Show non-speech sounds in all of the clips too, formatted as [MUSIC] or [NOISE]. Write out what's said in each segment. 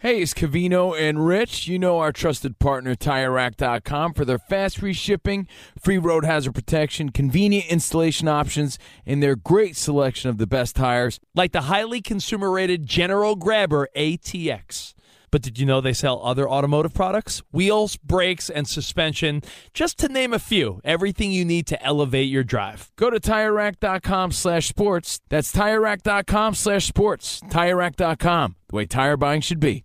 Hey, it's Covino and Rich. You know our trusted partner, TireRack.com, for their fast free shipping, free road hazard protection, convenient installation options, and their great selection of the best tires. Like the highly consumer rated General Grabber ATX. But did you know they sell other automotive products? Wheels, brakes, and suspension, just to name a few. Everything you need to elevate your drive. Go to TireRack.com slash sports. That's TireRack.com slash sports. TireRack.com, the way tire buying should be.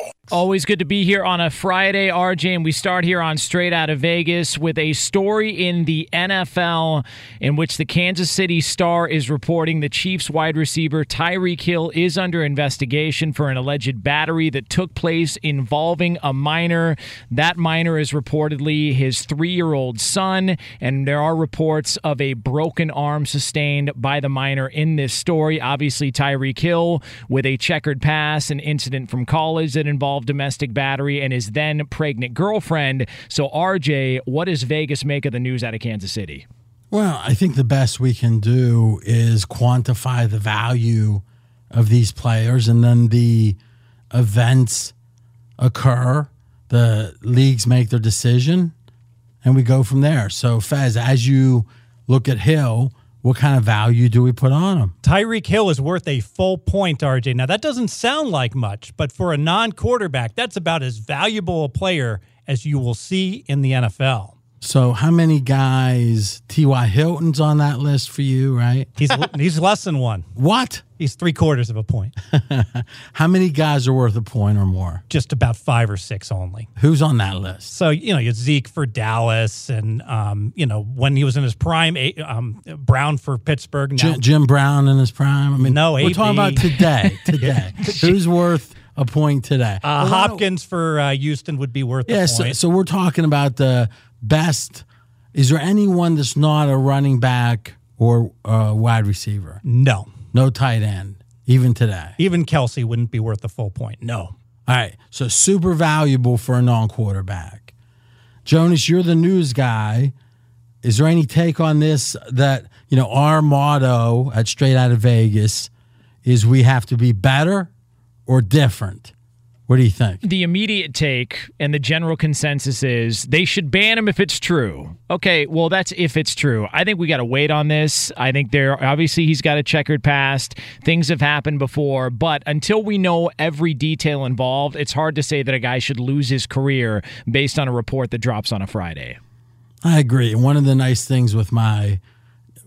Always good to be here on a Friday, RJ, and we start here on Straight Out of Vegas with a story in the NFL in which the Kansas City Star is reporting the Chiefs wide receiver Tyreek Hill is under investigation for an alleged battery that took place involving a minor. That minor is reportedly his three year old son, and there are reports of a broken arm sustained by the minor in this story. Obviously, Tyreek Hill with a checkered past, an incident from college that involved domestic battery and his then pregnant girlfriend. So, RJ, what does Vegas make of the news out of Kansas City? Well, I think the best we can do is quantify the value of these players and then the events occur, the leagues make their decision, and we go from there. So, Fez, as you look at Hill, what kind of value do we put on him? Tyreek Hill is worth a full point, RJ. Now, that doesn't sound like much, but for a non quarterback, that's about as valuable a player as you will see in the NFL. So, how many guys? T.Y. Hilton's on that list for you, right? He's he's less than one. What? He's three quarters of a point. [LAUGHS] how many guys are worth a point or more? Just about five or six only. Who's on that list? So you know, you Zeke for Dallas, and um, you know when he was in his prime, um, Brown for Pittsburgh. Now, Jim, Jim, Brown in his prime. I mean, no, we're talking about today. [LAUGHS] Today, who's worth? A point today. Uh, Hopkins for uh, Houston would be worth. Yeah, so, so we're talking about the best. Is there anyone that's not a running back or a wide receiver? No. No tight end, even today. Even Kelce wouldn't be worth a full point. No. All right. So super valuable for a non quarterback. Jonas, you're the news guy. Is there any take on this that, you know, our motto at Straight Out of Vegas is we have to be better or different? What do you think? The immediate take and the general consensus is they should ban him if it's true. Okay, well, that's if it's true. I think we got to wait on this. I think there, obviously, he's got a checkered past. Things have happened before, but until we know every detail involved, it's hard to say that a guy should lose his career based on a report that drops on a Friday. I agree. One of the nice things with my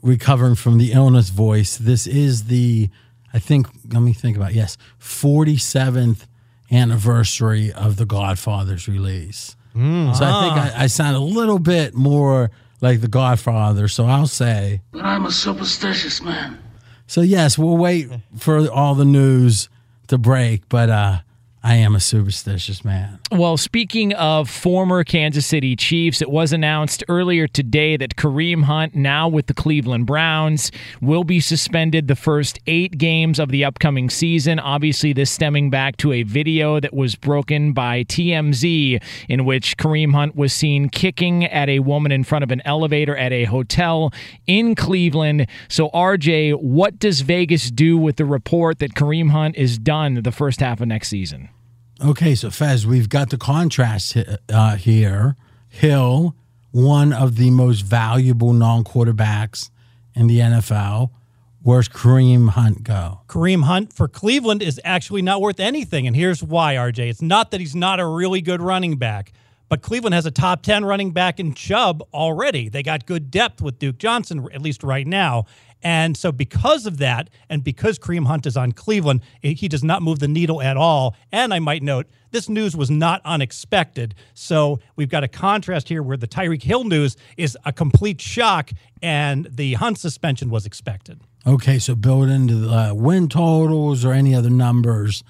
recovering from the illness voice, this is the, I think, let me think about, it. yes, 47th anniversary of The Godfather's release. Mm, so ah. I think I, I, sound a little bit more like The Godfather. So I'll say. But I'm a superstitious man. So, yes, we'll wait for all the news to break. But uh, I am a superstitious man. Well, speaking of former Kansas City Chiefs, it was announced earlier today that Kareem Hunt, now with the Cleveland Browns, will be suspended the first eight games of the upcoming season. Obviously, this stemming back to a video that was broken by TMZ in which Kareem Hunt was seen kicking at a woman in front of an elevator at a hotel in Cleveland. So, RJ, what does Vegas do with the report that Kareem Hunt is done the first half of next season? Okay, so Fez, we've got the contrast uh, here. Hill, one of the most valuable non quarterbacks in the NFL. Where's Kareem Hunt go? Kareem Hunt for Cleveland is actually not worth anything. And here's why, RJ. It's not that he's not a really good running back, but Cleveland has a top 10 running back in Chubb already. They got good depth with Duke Johnson, at least right now. And so, because of that, and because Kareem Hunt is on Cleveland, he does not move the needle at all. And I might note, this news was not unexpected. So, we've got a contrast here where the Tyreek Hill news is a complete shock, and the Hunt suspension was expected. Okay, so build into the uh, win totals or any other numbers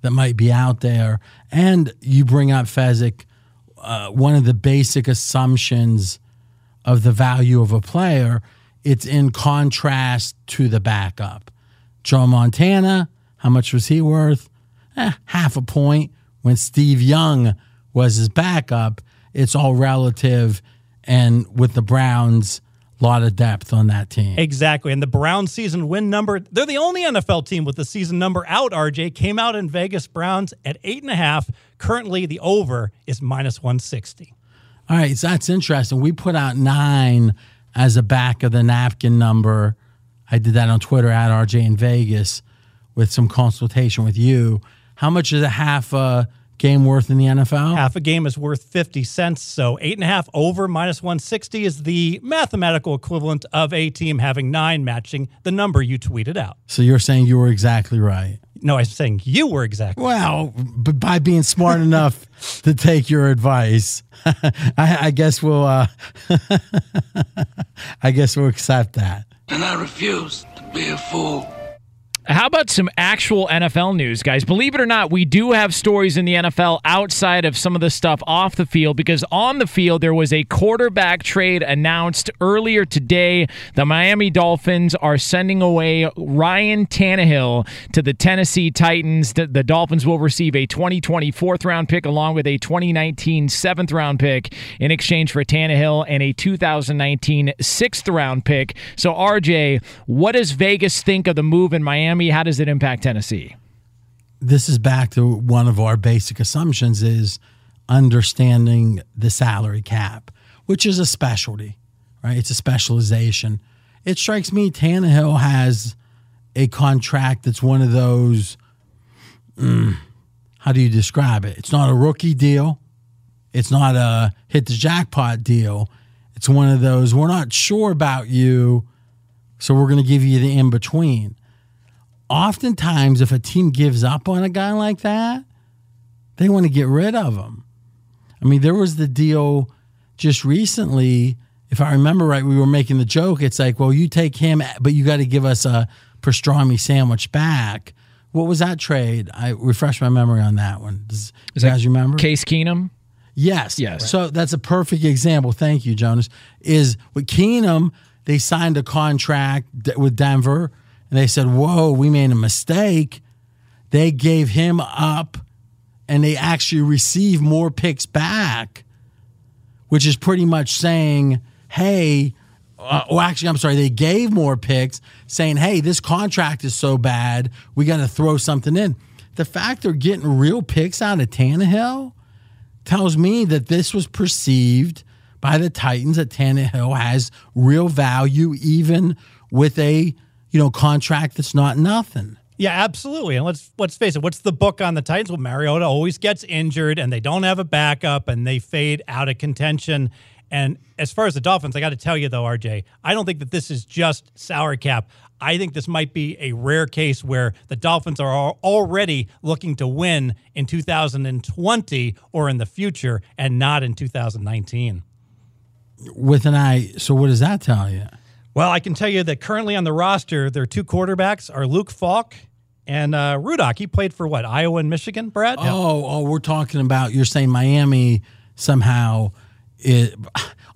that might be out there. And you bring up Fezzik, uh, one of the basic assumptions of the value of a player it's in contrast to the backup. Joe Montana, how much was he worth? Eh, half a point. When Steve Young was his backup, it's all relative. And with the Browns, lot of depth on that team. Exactly. And the Browns season win number, they're the only NFL team with the season number out, RJ. Came out in Vegas Browns at eight and a half. Currently, the over is minus 160. All right. So that's interesting. We put out nine as a back of the napkin number. I did that on Twitter at RJ in Vegas with some consultation with you. How much is a half a game worth in the NFL? Half a game is worth 50 cents. So eight and a half over minus 160 is the mathematical equivalent of a team having nine, matching the number you tweeted out. So you're saying you were exactly right. No, I'm saying you were exactly. Well, but by being smart enough [LAUGHS] to take your advice, [LAUGHS] I, I, guess we'll. Uh, [LAUGHS] I guess we'll accept that. And I refuse to be a fool. How about some actual NFL news, guys? Believe it or not, we do have stories in the NFL outside of some of the stuff off the field because on the field, there was a quarterback trade announced earlier today. The Miami Dolphins are sending away Ryan Tannehill to the Tennessee Titans. The, the Dolphins will receive a 2020 fourth round pick along with a 2019 seventh round pick in exchange for Tannehill and a 2019 sixth round pick. So, RJ, what does Vegas think of the move in Miami? Miami? How does it impact Tennessee? This is back to one of our basic assumptions is understanding the salary cap, which is a specialty, right? It's a specialization. It strikes me Tannehill has a contract that's one of those. Mm, how do you describe it? It's not a rookie deal. It's not a hit the jackpot deal. It's one of those, we're not sure about you, so we're going to give you the in between oftentimes if a team gives up on a guy like that, they want to get rid of him. I mean, there was the deal just recently. If I remember right, we were making the joke. It's like, well, you take him, but you got to give us a pastrami sandwich back. What was that trade? I refresh my memory on that one. Does Is you guys remember? Case Keenum? Yes. Yes. So that's a perfect example. Thank you, Jonas. Is with Keenum, they signed a contract with Denver and they said, Whoa, we made a mistake. They gave him up and they actually received more picks back, which is pretty much saying, Hey, uh, well, actually, I'm sorry, they gave more picks saying, Hey, this contract is so bad, we got to throw something in. The fact they're getting real picks out of Tannehill tells me that this was perceived by the Titans that Tannehill has real value, even with a you know, contract that's not nothing. Yeah, absolutely. And let's let's face it, what's the book on the Titans? Well, Mariota always gets injured and they don't have a backup and they fade out of contention. And as far as the Dolphins, I got to tell you though, RJ, I don't think that this is just sour cap. I think this might be a rare case where the Dolphins are already looking to win in 2020 or in the future and not in 2019. With an eye, so what does that tell you? Well, I can tell you that currently on the roster, their two quarterbacks are Luke Falk And uh, Rudock, he played for what Iowa and Michigan, Brad. Oh, oh, we're talking about. You're saying Miami somehow. It,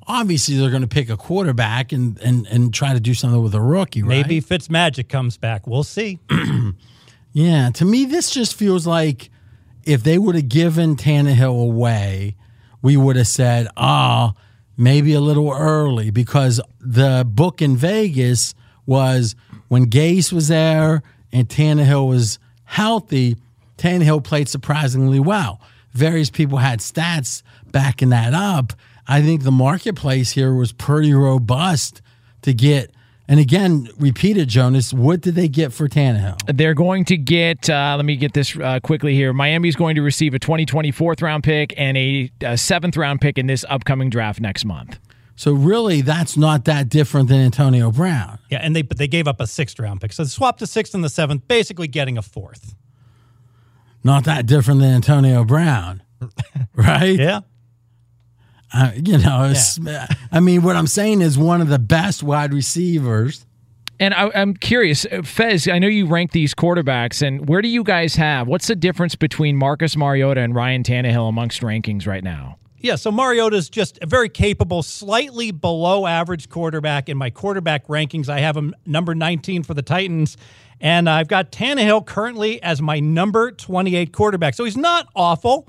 obviously, they're going to pick a quarterback and, and and try to do something with a rookie, right? maybe Fitzmagic comes back. We'll see. [CLEARS THROAT] Yeah, to me, this just feels like if they would have given Tannehill away, we would have said, ah, maybe a little early because the book in Vegas was when Gase was there and Tannehill was healthy, Tannehill played surprisingly well. Various people had stats backing that up. I think the marketplace here was pretty robust to get. And again, repeat it, Jonas. What did they get for Tannehill? They're going to get, uh, let me get this uh, quickly here. Miami's going to receive a 2020 fourth round pick and a, a seventh round pick in this upcoming draft next month. So really, that's not that different than Antonio Brown. Yeah, and they but they gave up a sixth round pick, so they swapped the sixth and the seventh, basically getting a fourth. Not that different than Antonio Brown, [LAUGHS] right? Yeah. Uh, [LAUGHS] you know, it's, I mean, what I'm saying is one of the best wide receivers. And I, I'm curious, uh, Fez. I know you rank these quarterbacks, and where do you guys have? What's the difference between Marcus Mariota and Ryan Tannehill amongst rankings right now? Yeah, so Mariota's just a very capable, slightly below average quarterback. In my quarterback rankings, I have him number 19 for the Titans, and I've got Tannehill currently as my number 28 quarterback. So he's not awful.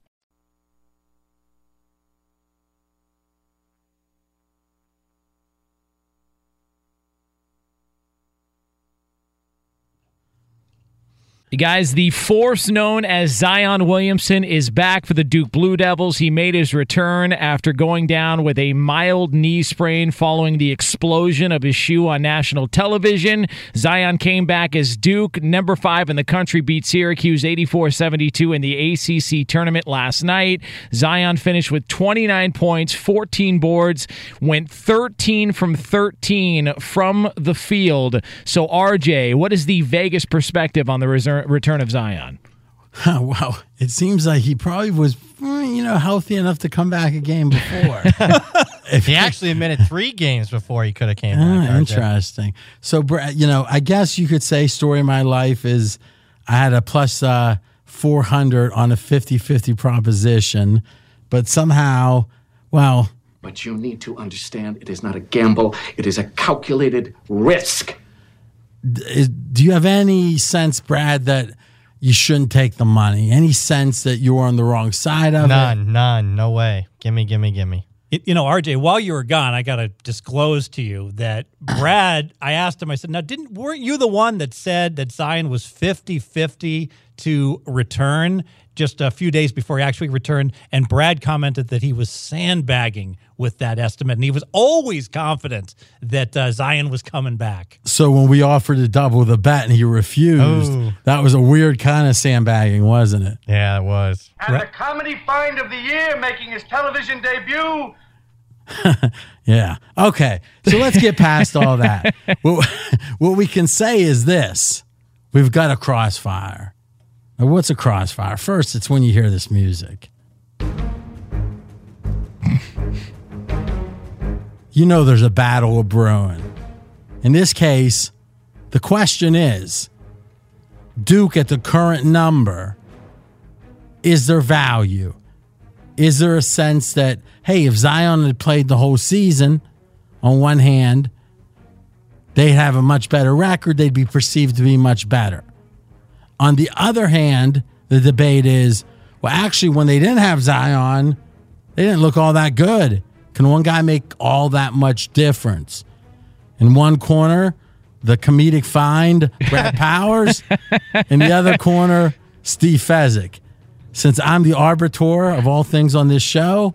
Guys, the force known as Zion Williamson is back for the Duke Blue Devils. He made his return after going down with a mild knee sprain following the explosion of his shoe on national television. Zion came back as Duke, number five in the country, beat Syracuse 84 72 in the ACC tournament last night. Zion finished with 29 points, 14 boards, went 13 from 13 from the field. So, RJ, what is the Vegas perspective on the reserve? Return of Zion? [LAUGHS] wow, it seems like he probably was, mm, you know, healthy enough to come back a game before. [LAUGHS] [LAUGHS] if he actually admitted three games before he could have came back. Ah, interesting. So, Brett, you know, I guess you could say story of my life is I had a plus uh, 400 on a 50-50 proposition, but somehow, well. But you need to understand it is not a gamble. It is a calculated risk do you have any sense, Brad, that you shouldn't take the money? Any sense that you were on the wrong side of none, it? None, none, no way. Gimme, gimme, gimme. You know, RJ, while you were gone, I got to disclose to you that [CLEARS THROAT] Brad, I asked him, I said, now, didn't, weren't you the one that said that Zion was 50 50 to return just a few days before he actually returned? And Brad commented that he was sandbagging with that estimate, and he was always confident that uh, Zion was coming back. So when we offered to double the bet and he refused, Ooh. that was a weird kind of sandbagging, wasn't it? Yeah, it was. And the comedy find of the year, making his television debut. [LAUGHS] yeah. Okay. So let's get past all that. [LAUGHS] What, what we can say is this: we've got a crossfire. Now, what's a crossfire? First, it's when you hear this music. you know there's a battle of brewing. In this case, the question is Duke at the current number, is there value? Is there a sense that, hey, if Zion had played the whole season, on one hand, they'd have a much better record, they'd be perceived to be much better. On the other hand, the debate is, well, actually, when they didn't have Zion, they didn't look all that good. Can one guy make all that much difference? In one corner, the comedic find, Brad [LAUGHS] Powers. In the other corner, Steve Fezzik. Since I'm the arbiter of all things on this show,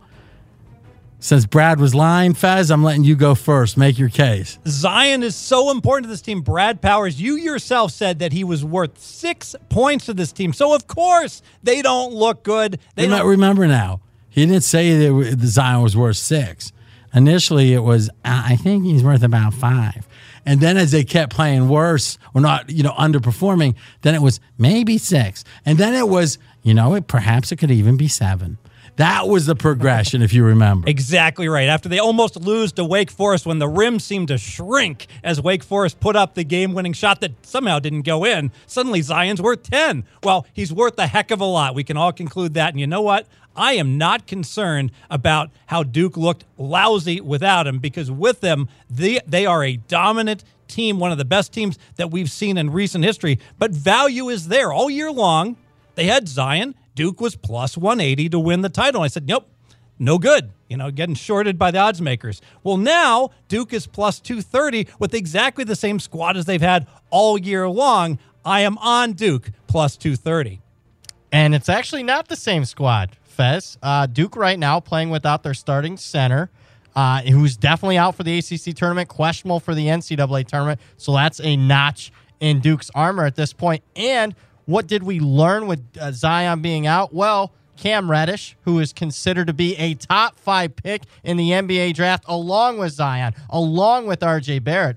since Brad was lying, Fez, I'm letting you go first. Make your case. Zion is so important to this team. Brad Powers, you yourself said that he was worth six points to this team. So, of course, they don't look good. They don't remember now. He didn't say that Zion was worth six. Initially, it was, I think he's worth about five. And then as they kept playing worse or not, you know, underperforming, then it was maybe six. And then it was, you know, it, perhaps it could even be seven. That was the progression, if you remember. Exactly right. After they almost lose to Wake Forest when the rim seemed to shrink as Wake Forest put up the game winning shot that somehow didn't go in, suddenly Zion's worth 10. Well, he's worth a heck of a lot. We can all conclude that. And you know what? I am not concerned about how Duke looked lousy without him because with them, they, they are a dominant team, one of the best teams that we've seen in recent history. But value is there all year long. They had Zion Duke was plus 180 to win the title. I said, nope, no good. You know, getting shorted by the odds makers. Well, now Duke is plus 230 with exactly the same squad as they've had all year long. I am on Duke plus 230. And it's actually not the same squad, Fez. Uh, Duke right now playing without their starting center. Uh, who's definitely out for the ACC tournament, questionable for the NCAA tournament. So that's a notch in Duke's armor at this point. And what did we learn with uh, Zion being out? Well, Cam Reddish, who is considered to be a top five pick in the NBA draft, along with Zion, along with RJ Barrett.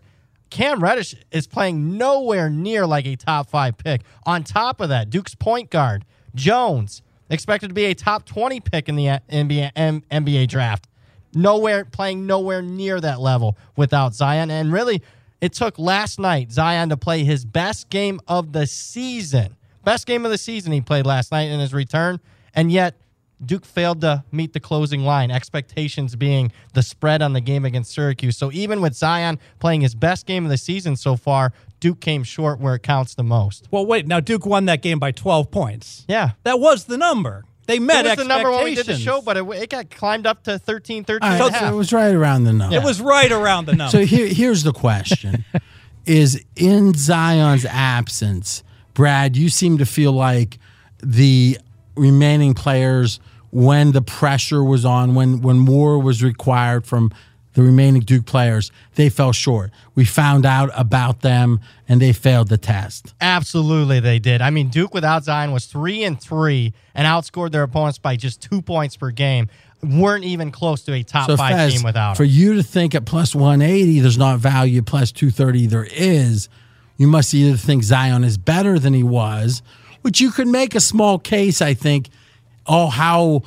Cam Reddish is playing nowhere near like a top five pick. On top of that, Duke's point guard, Jones, expected to be a top 20 pick in the uh, NBA, NBA draft. Nowhere, playing nowhere near that level without Zion. And really, it took last night Zion to play his best game of the season Best game of the season he played last night in his return, and yet Duke failed to meet the closing line, expectations being the spread on the game against Syracuse. So even with Zion playing his best game of the season so far, Duke came short where it counts the most. Well, wait. Now Duke won that game by 12 points. Yeah. That was the number. They met it was the number when we did the show, but it, it got climbed up to 13, 13 All and right, half. so it was right around the number. It was right around the number. So here, here's the question: [LAUGHS] Is in Zion's absence, Brad? You seem to feel like the remaining players, when the pressure was on, when when more was required from the remaining Duke players, they fell short. We found out about them, and they failed the test. Absolutely, they did. I mean, Duke without Zion was three and three and outscored their opponents by just two points per game. weren't even close to a top So five Fez, team without for you to think at plus 180 there's not value, plus 230 there is, you must either think Zion is better than he was, which you could make a small case, I think. Oh, how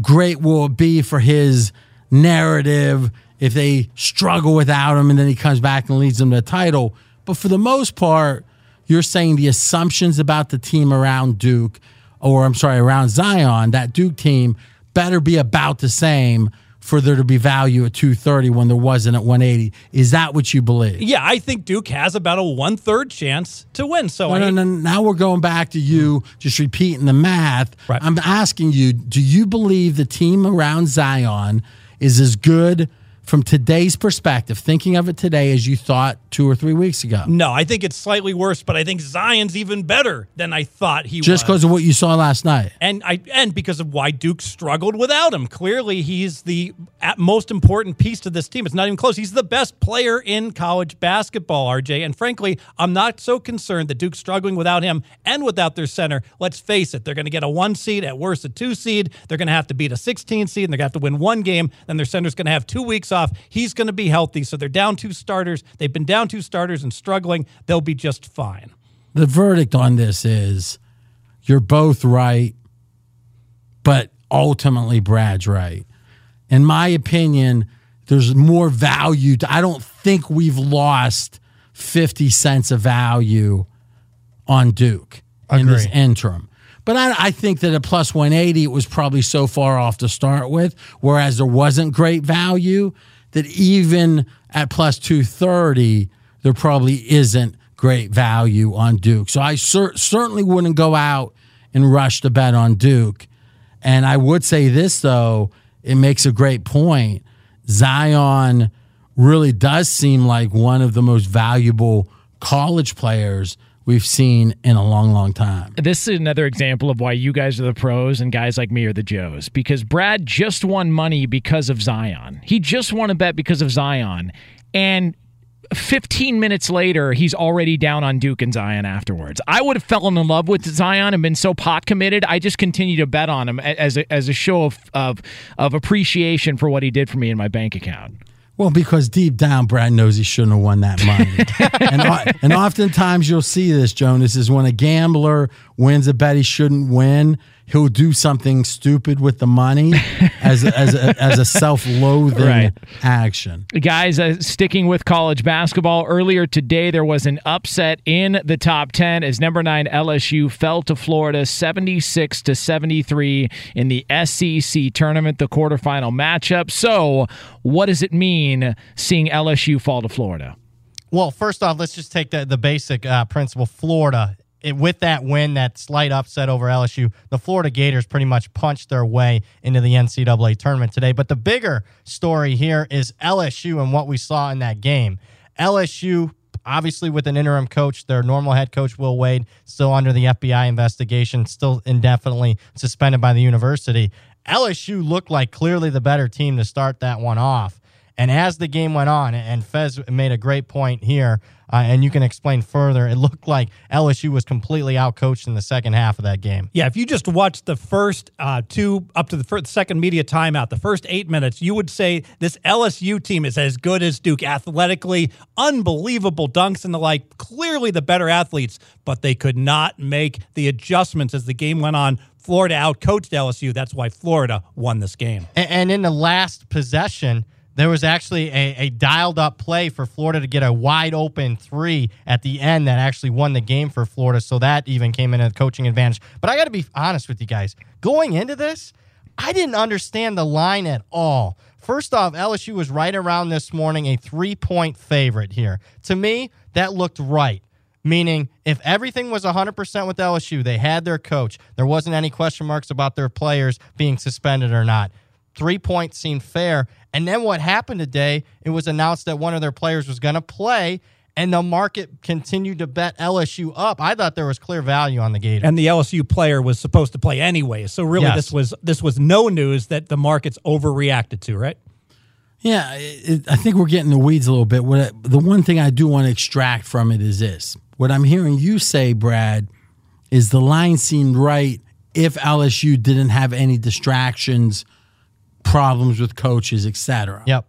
great will it be for his narrative if they struggle without him and then he comes back and leads them to the title. But for the most part, you're saying the assumptions about the team around Duke, or I'm sorry, around Zion, that Duke team, better be about the same for there to be value at 230 when there wasn't at 180. Is that what you believe? Yeah, I think Duke has about a one third chance to win. So No, I, no, no, now we're going back to you just repeating the math. I'm asking you, do you believe the team around Zion is as good from today's perspective, thinking of it today, as you thought two or three weeks ago? no, I think it's slightly worse, but I think Zion's even better than I thought he Just was. Just because of what you saw last night. and I and because of why Duke struggled without him. Clearly, he's the at most important piece to this team. It's not even close. He's the best player in college basketball, RJ. And frankly, I'm not so concerned that Duke's struggling without him and without their center. Let's face it, they're going to get a one seed, at worst a two seed. They're going to have to beat a 16 seed, and they're going to have to win one game. Then their center's going to have two weeks off. He's going to be healthy, so they're down two starters. They've been down two starters and struggling. They'll be just fine. the verdict on this is you're both right, but ultimately Brad's right. In my opinion, there's more value. To, I don't think we've lost 50 cents of value on Duke in this interim. But I, I think that at plus 180, it was probably so far off to start with, whereas there wasn't great value, that even at plus 230, there probably isn't great value on Duke. So I cer- certainly wouldn't go out and rush to bet on Duke. And I would say this, though, it makes a great point. Zion really does seem like one of the most valuable college players we've seen in a long, long time. This is another example of why you guys are the pros and guys like me are the Joes. Because Brad just won money because of Zion. He just won a bet because of Zion. And 15 minutes later, he's already down on Duke and Zion afterwards. I would have fallen in love with Zion and been so pot committed. I just continue to bet on him as a, as a show of, of, of appreciation for what he did for me in my bank account. Well, because deep down, Brad knows he shouldn't have won that money. [LAUGHS] and, and oftentimes you'll see this, Jonas, is when a gambler wins a bet he shouldn't win, he'll do something stupid with the money [LAUGHS] as a, as a, as a self loathing Right. action. Guys, uh, sticking with college basketball, earlier today there was an upset in the top 10 as number 9 LSU fell to Florida 76 to 73 in the SEC tournament, the quarterfinal matchup. So, what does it mean seeing LSU fall to Florida? Well, first off, let's just take the, the basic uh, principle. Florida, it, with that win, that slight upset over LSU, the Florida Gators pretty much punched their way into the NCAA tournament today. But the bigger story here is LSU and what we saw in that game. LSU, obviously, with an interim coach, their normal head coach, Will Wade, still under the FBI investigation, still indefinitely suspended by the university. LSU looked like clearly the better team to start that one off. And as the game went on, and Fez made a great point here, uh, and you can explain further, it looked like LSU was completely outcoached in the second half of that game. Yeah, if you just watched the first uh, two up to the first, second media timeout, the first eight minutes, you would say this LSU team is as good as Duke athletically, unbelievable dunks and the like. Clearly the better athletes, but they could not make the adjustments as the game went on. Florida outcoached LSU. That's why Florida won this game. And in the last possession, there was actually a, a dialed up play for Florida to get a wide open three at the end that actually won the game for Florida. So that even came in a coaching advantage. But I got to be honest with you guys. Going into this, I didn't understand the line at all. First off, LSU was right around this morning a three point favorite here. To me, that looked right. Meaning, if everything was 100% with LSU, they had their coach, there wasn't any question marks about their players being suspended or not. Three points seemed fair. And then what happened today, it was announced that one of their players was going to play, and the market continued to bet LSU up. I thought there was clear value on the Gators. And the LSU player was supposed to play anyway. So really Yes. this was this was no news that the market's overreacted to, right? Yeah, it, I think we're getting the weeds a little bit. What the one thing I do want to extract from it is this: what I'm hearing you say, Brad, is the line seemed right if LSU didn't have any distractions, problems with coaches, etc. Yep.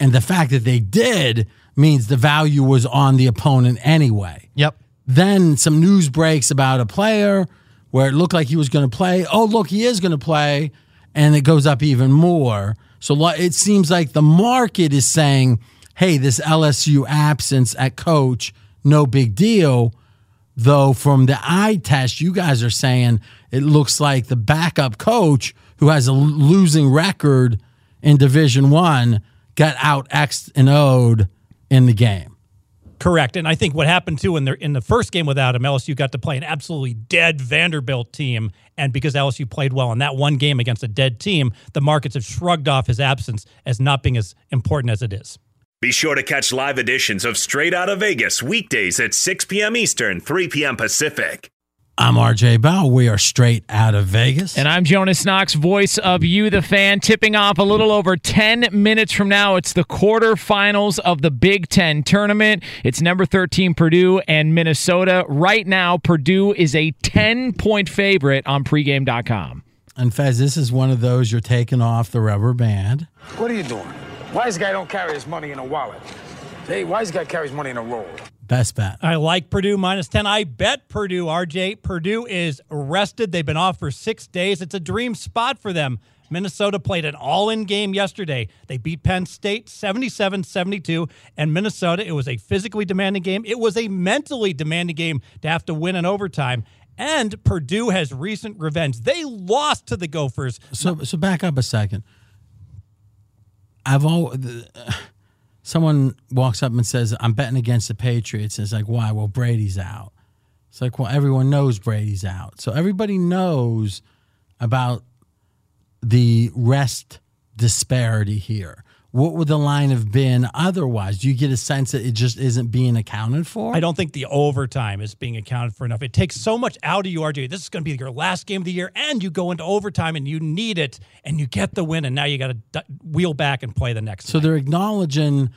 And the fact that they did means the value was on the opponent anyway. Yep. Then some news breaks about a player where it looked like he was going to play. Oh, look, he is going to play. And it goes up even more. So it seems like the market is saying, hey, this LSU absence at coach, no big deal. Though from the eye test, you guys are saying it looks like the backup coach who has a losing record in Division One got out X and O'd in the game. Correct. And I think what happened too in the in the first game without him, LSU got to play an absolutely dead Vanderbilt team. And because LSU played well in that one game against a dead team, the markets have shrugged off his absence as not being as important as it is. Be sure to catch live editions of Straight Out of Vegas weekdays at 6 p.m. Eastern, 3 p.m. Pacific. I'm RJ Bell. We are straight out of Vegas. And I'm Jonas Knox, voice of You, the fan, tipping off a little over 10 minutes from now. It's the quarterfinals of the Big Ten tournament. It's number 13 Purdue and Minnesota. Right now, Purdue is a 10 point favorite on pregame.com. And Fez, this is one of those you're taking off the rubber band. What are you doing? Why this guy don't carry his money in a wallet? Hey, why this guy carry his money in a roll? Best bet. I like Purdue minus 10. I bet Purdue, RJ. Purdue is rested. They've been off for six days. It's a dream spot for them. Minnesota played an all in game yesterday. They beat Penn State 77 72. And Minnesota, it was a physically demanding game. It was a mentally demanding game to have to win in overtime. And Purdue has recent revenge. They lost to the Gophers. So, so back up a second. I've all someone walks up and says, "I'm betting against the Patriots." It's like, why? Well, Brady's out. It's like, well, everyone knows Brady's out, so everybody knows about the rest disparity here. What would the line have been otherwise? Do you get a sense that it just isn't being accounted for? I don't think the overtime is being accounted for enough. It takes so much out of you, RJ. This is going to be your last game of the year, and you go into overtime and you need it, and you get the win, and now you got to d- wheel back and play the next. So they're acknowledging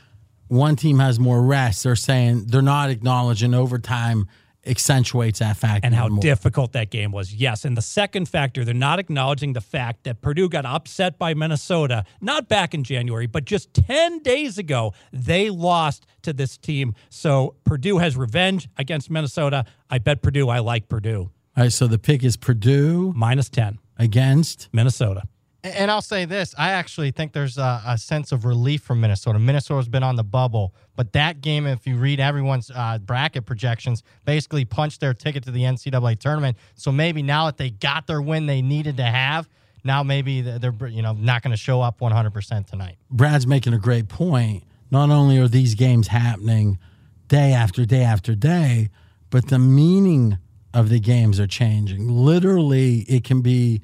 one team has more rest. They're saying they're not acknowledging overtime accentuates that fact and how more. difficult that game was. Yes. And the second factor, they're not acknowledging the fact that Purdue got upset by Minnesota, not back in January, but just 10 days ago, they lost to this team. So Purdue has revenge against Minnesota. I bet Purdue. I like Purdue. All right, so the pick is Purdue minus 10 against Minnesota. And I'll say this: I actually think there's a, a sense of relief from Minnesota. Minnesota's been on the bubble, but that game, if you read everyone's uh, bracket projections, basically punched their ticket to the NCAA tournament. So maybe now that they got their win they needed to have, now maybe they're you know not going to show up 100% tonight. Brad's making a great point. Not only are these games happening day after day after day, but the meaning of the games are changing. Literally, it can be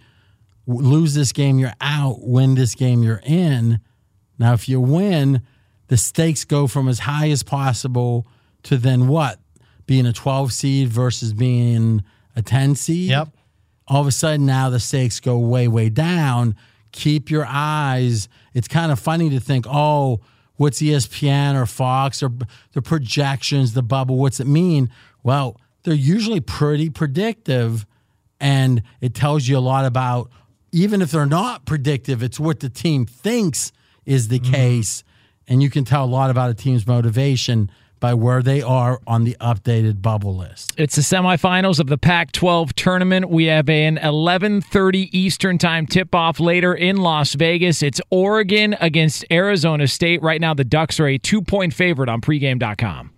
lose this game, you're out, win this game, you're in. Now, if you win, the stakes go from as high as possible to then what? Being a 12 seed versus being a 10 seed? Yep. all of a sudden now the stakes go way way down keep your eyes it's kind of funny to think oh what's espn or fox or the projections the bubble what's it mean well they're usually pretty predictive and it tells you a lot about even if they're not predictive it's what the team thinks is the mm-hmm. case and you can tell a lot about a team's motivation by where they are on the updated bubble list. It's the semifinals of the Pac-12 tournament. We have an 11:30 Eastern Time tip-off later in Las Vegas. It's Oregon against Arizona State. Right now, the Ducks are a two-point favorite on pregame.com.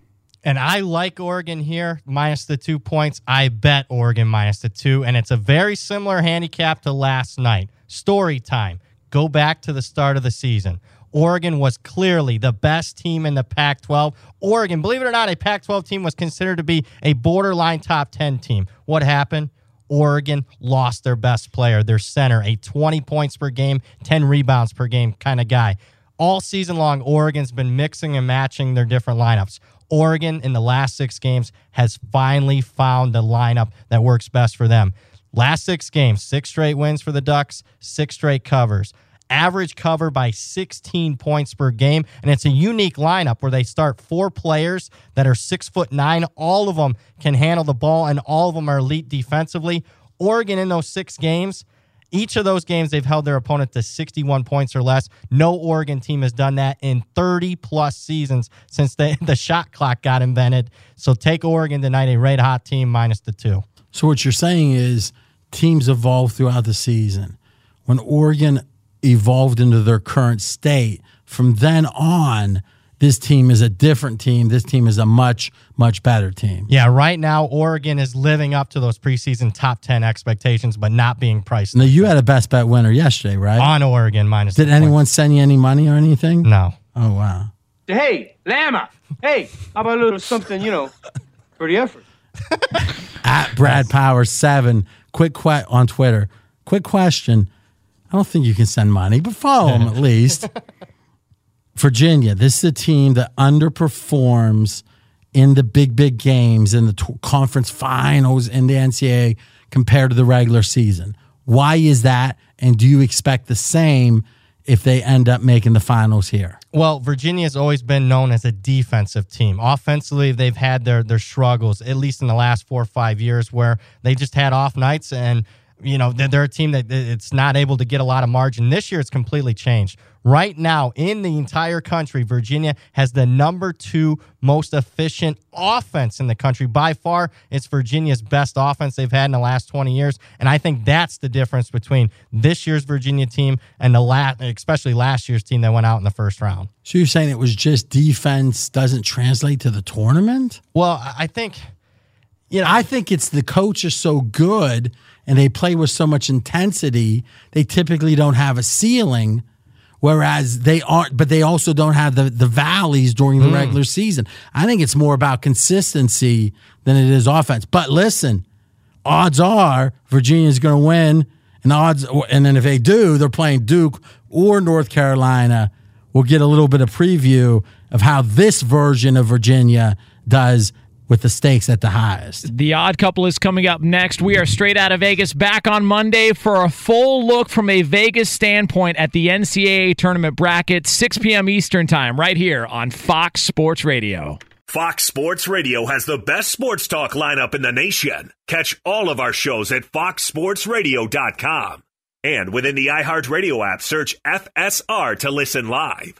And I like Oregon here, minus the two points. I bet Oregon minus the two. And it's a very similar handicap to last night. Story time. Go back to the start of the season. Oregon was clearly the best team in the Pac 12. Oregon, believe it or not, a Pac 12 team was considered to be a borderline top 10 team. What happened? Oregon lost their best player, their center, a 20 points per game, 10 rebounds per game kind of guy. All season long, Oregon's been mixing and matching their different lineups. Oregon in the last six games has finally found the lineup that works best for them. Last six games, six straight wins for the Ducks, six straight covers. Average cover by 16 points per game. And it's a unique lineup where they start four players that are six foot nine. All of them can handle the ball, and all of them are elite defensively. Oregon in those six games, each of those games, they've held their opponent to 61 points or less. No Oregon team has done that in 30 plus seasons since the, [LAUGHS] the shot clock got invented. So take Oregon tonight, a red hot team, minus the two. So what you're saying is teams evolve throughout the season. When Oregon evolved into their current state, from then on, this team is a different team. This team is a much, much better team. Yeah, right now, Oregon is living up to those preseason top 10 expectations, but not being priced. Now, you had a best bet winner yesterday, right? On Oregon, minus Did anyone send you any money or anything? No. Oh, wow. Hey, Lama. Hey, how about a little something, you know, for the effort? [LAUGHS] At Brad Power 7, quick que- on Twitter. Quick question. I don't think you can send money, but follow him at [LAUGHS] least. Virginia, this is a team that underperforms in the big, big games, in the t- conference finals, in the NCAA compared to the regular season. Why is that? And do you expect the same if they end up making the finals here? Well, Virginia's always been known as a defensive team. Offensively, they've had their their struggles, at least in the last four or five years, where they just had off nights and you know they're, they're a team that it's not able to get a lot of margin. This year, it's completely changed. Right now, in the entire country, Virginia has the number two most efficient offense in the country. By far, it's Virginia's best offense they've had in the last 20 years. And I think that's the difference between this year's Virginia team and the last, especially last year's team that went out in the first round. So you're saying it was just defense doesn't translate to the tournament? Well, I think, you know, I think it's the coach is so good and they play with so much intensity, they typically don't have a ceiling. Whereas they aren't, but they also don't have the, the valleys during the Mm. regular season. I think it's more about consistency than it is offense. But listen, odds are Virginia's going to win, and odds, and then if they do, they're playing Duke or North Carolina. We'll get a little bit of preview of how this version of Virginia does with the stakes at the highest. The odd couple is coming up next. We are straight out of Vegas back on Monday for a full look from a Vegas standpoint at the NCAA tournament bracket, 6 p.m. Eastern Time, right here on Fox Sports Radio. Fox Sports Radio has the best sports talk lineup in the nation. Catch all of our shows at foxsportsradio.com. And within the iHeartRadio app, search FSR to listen live.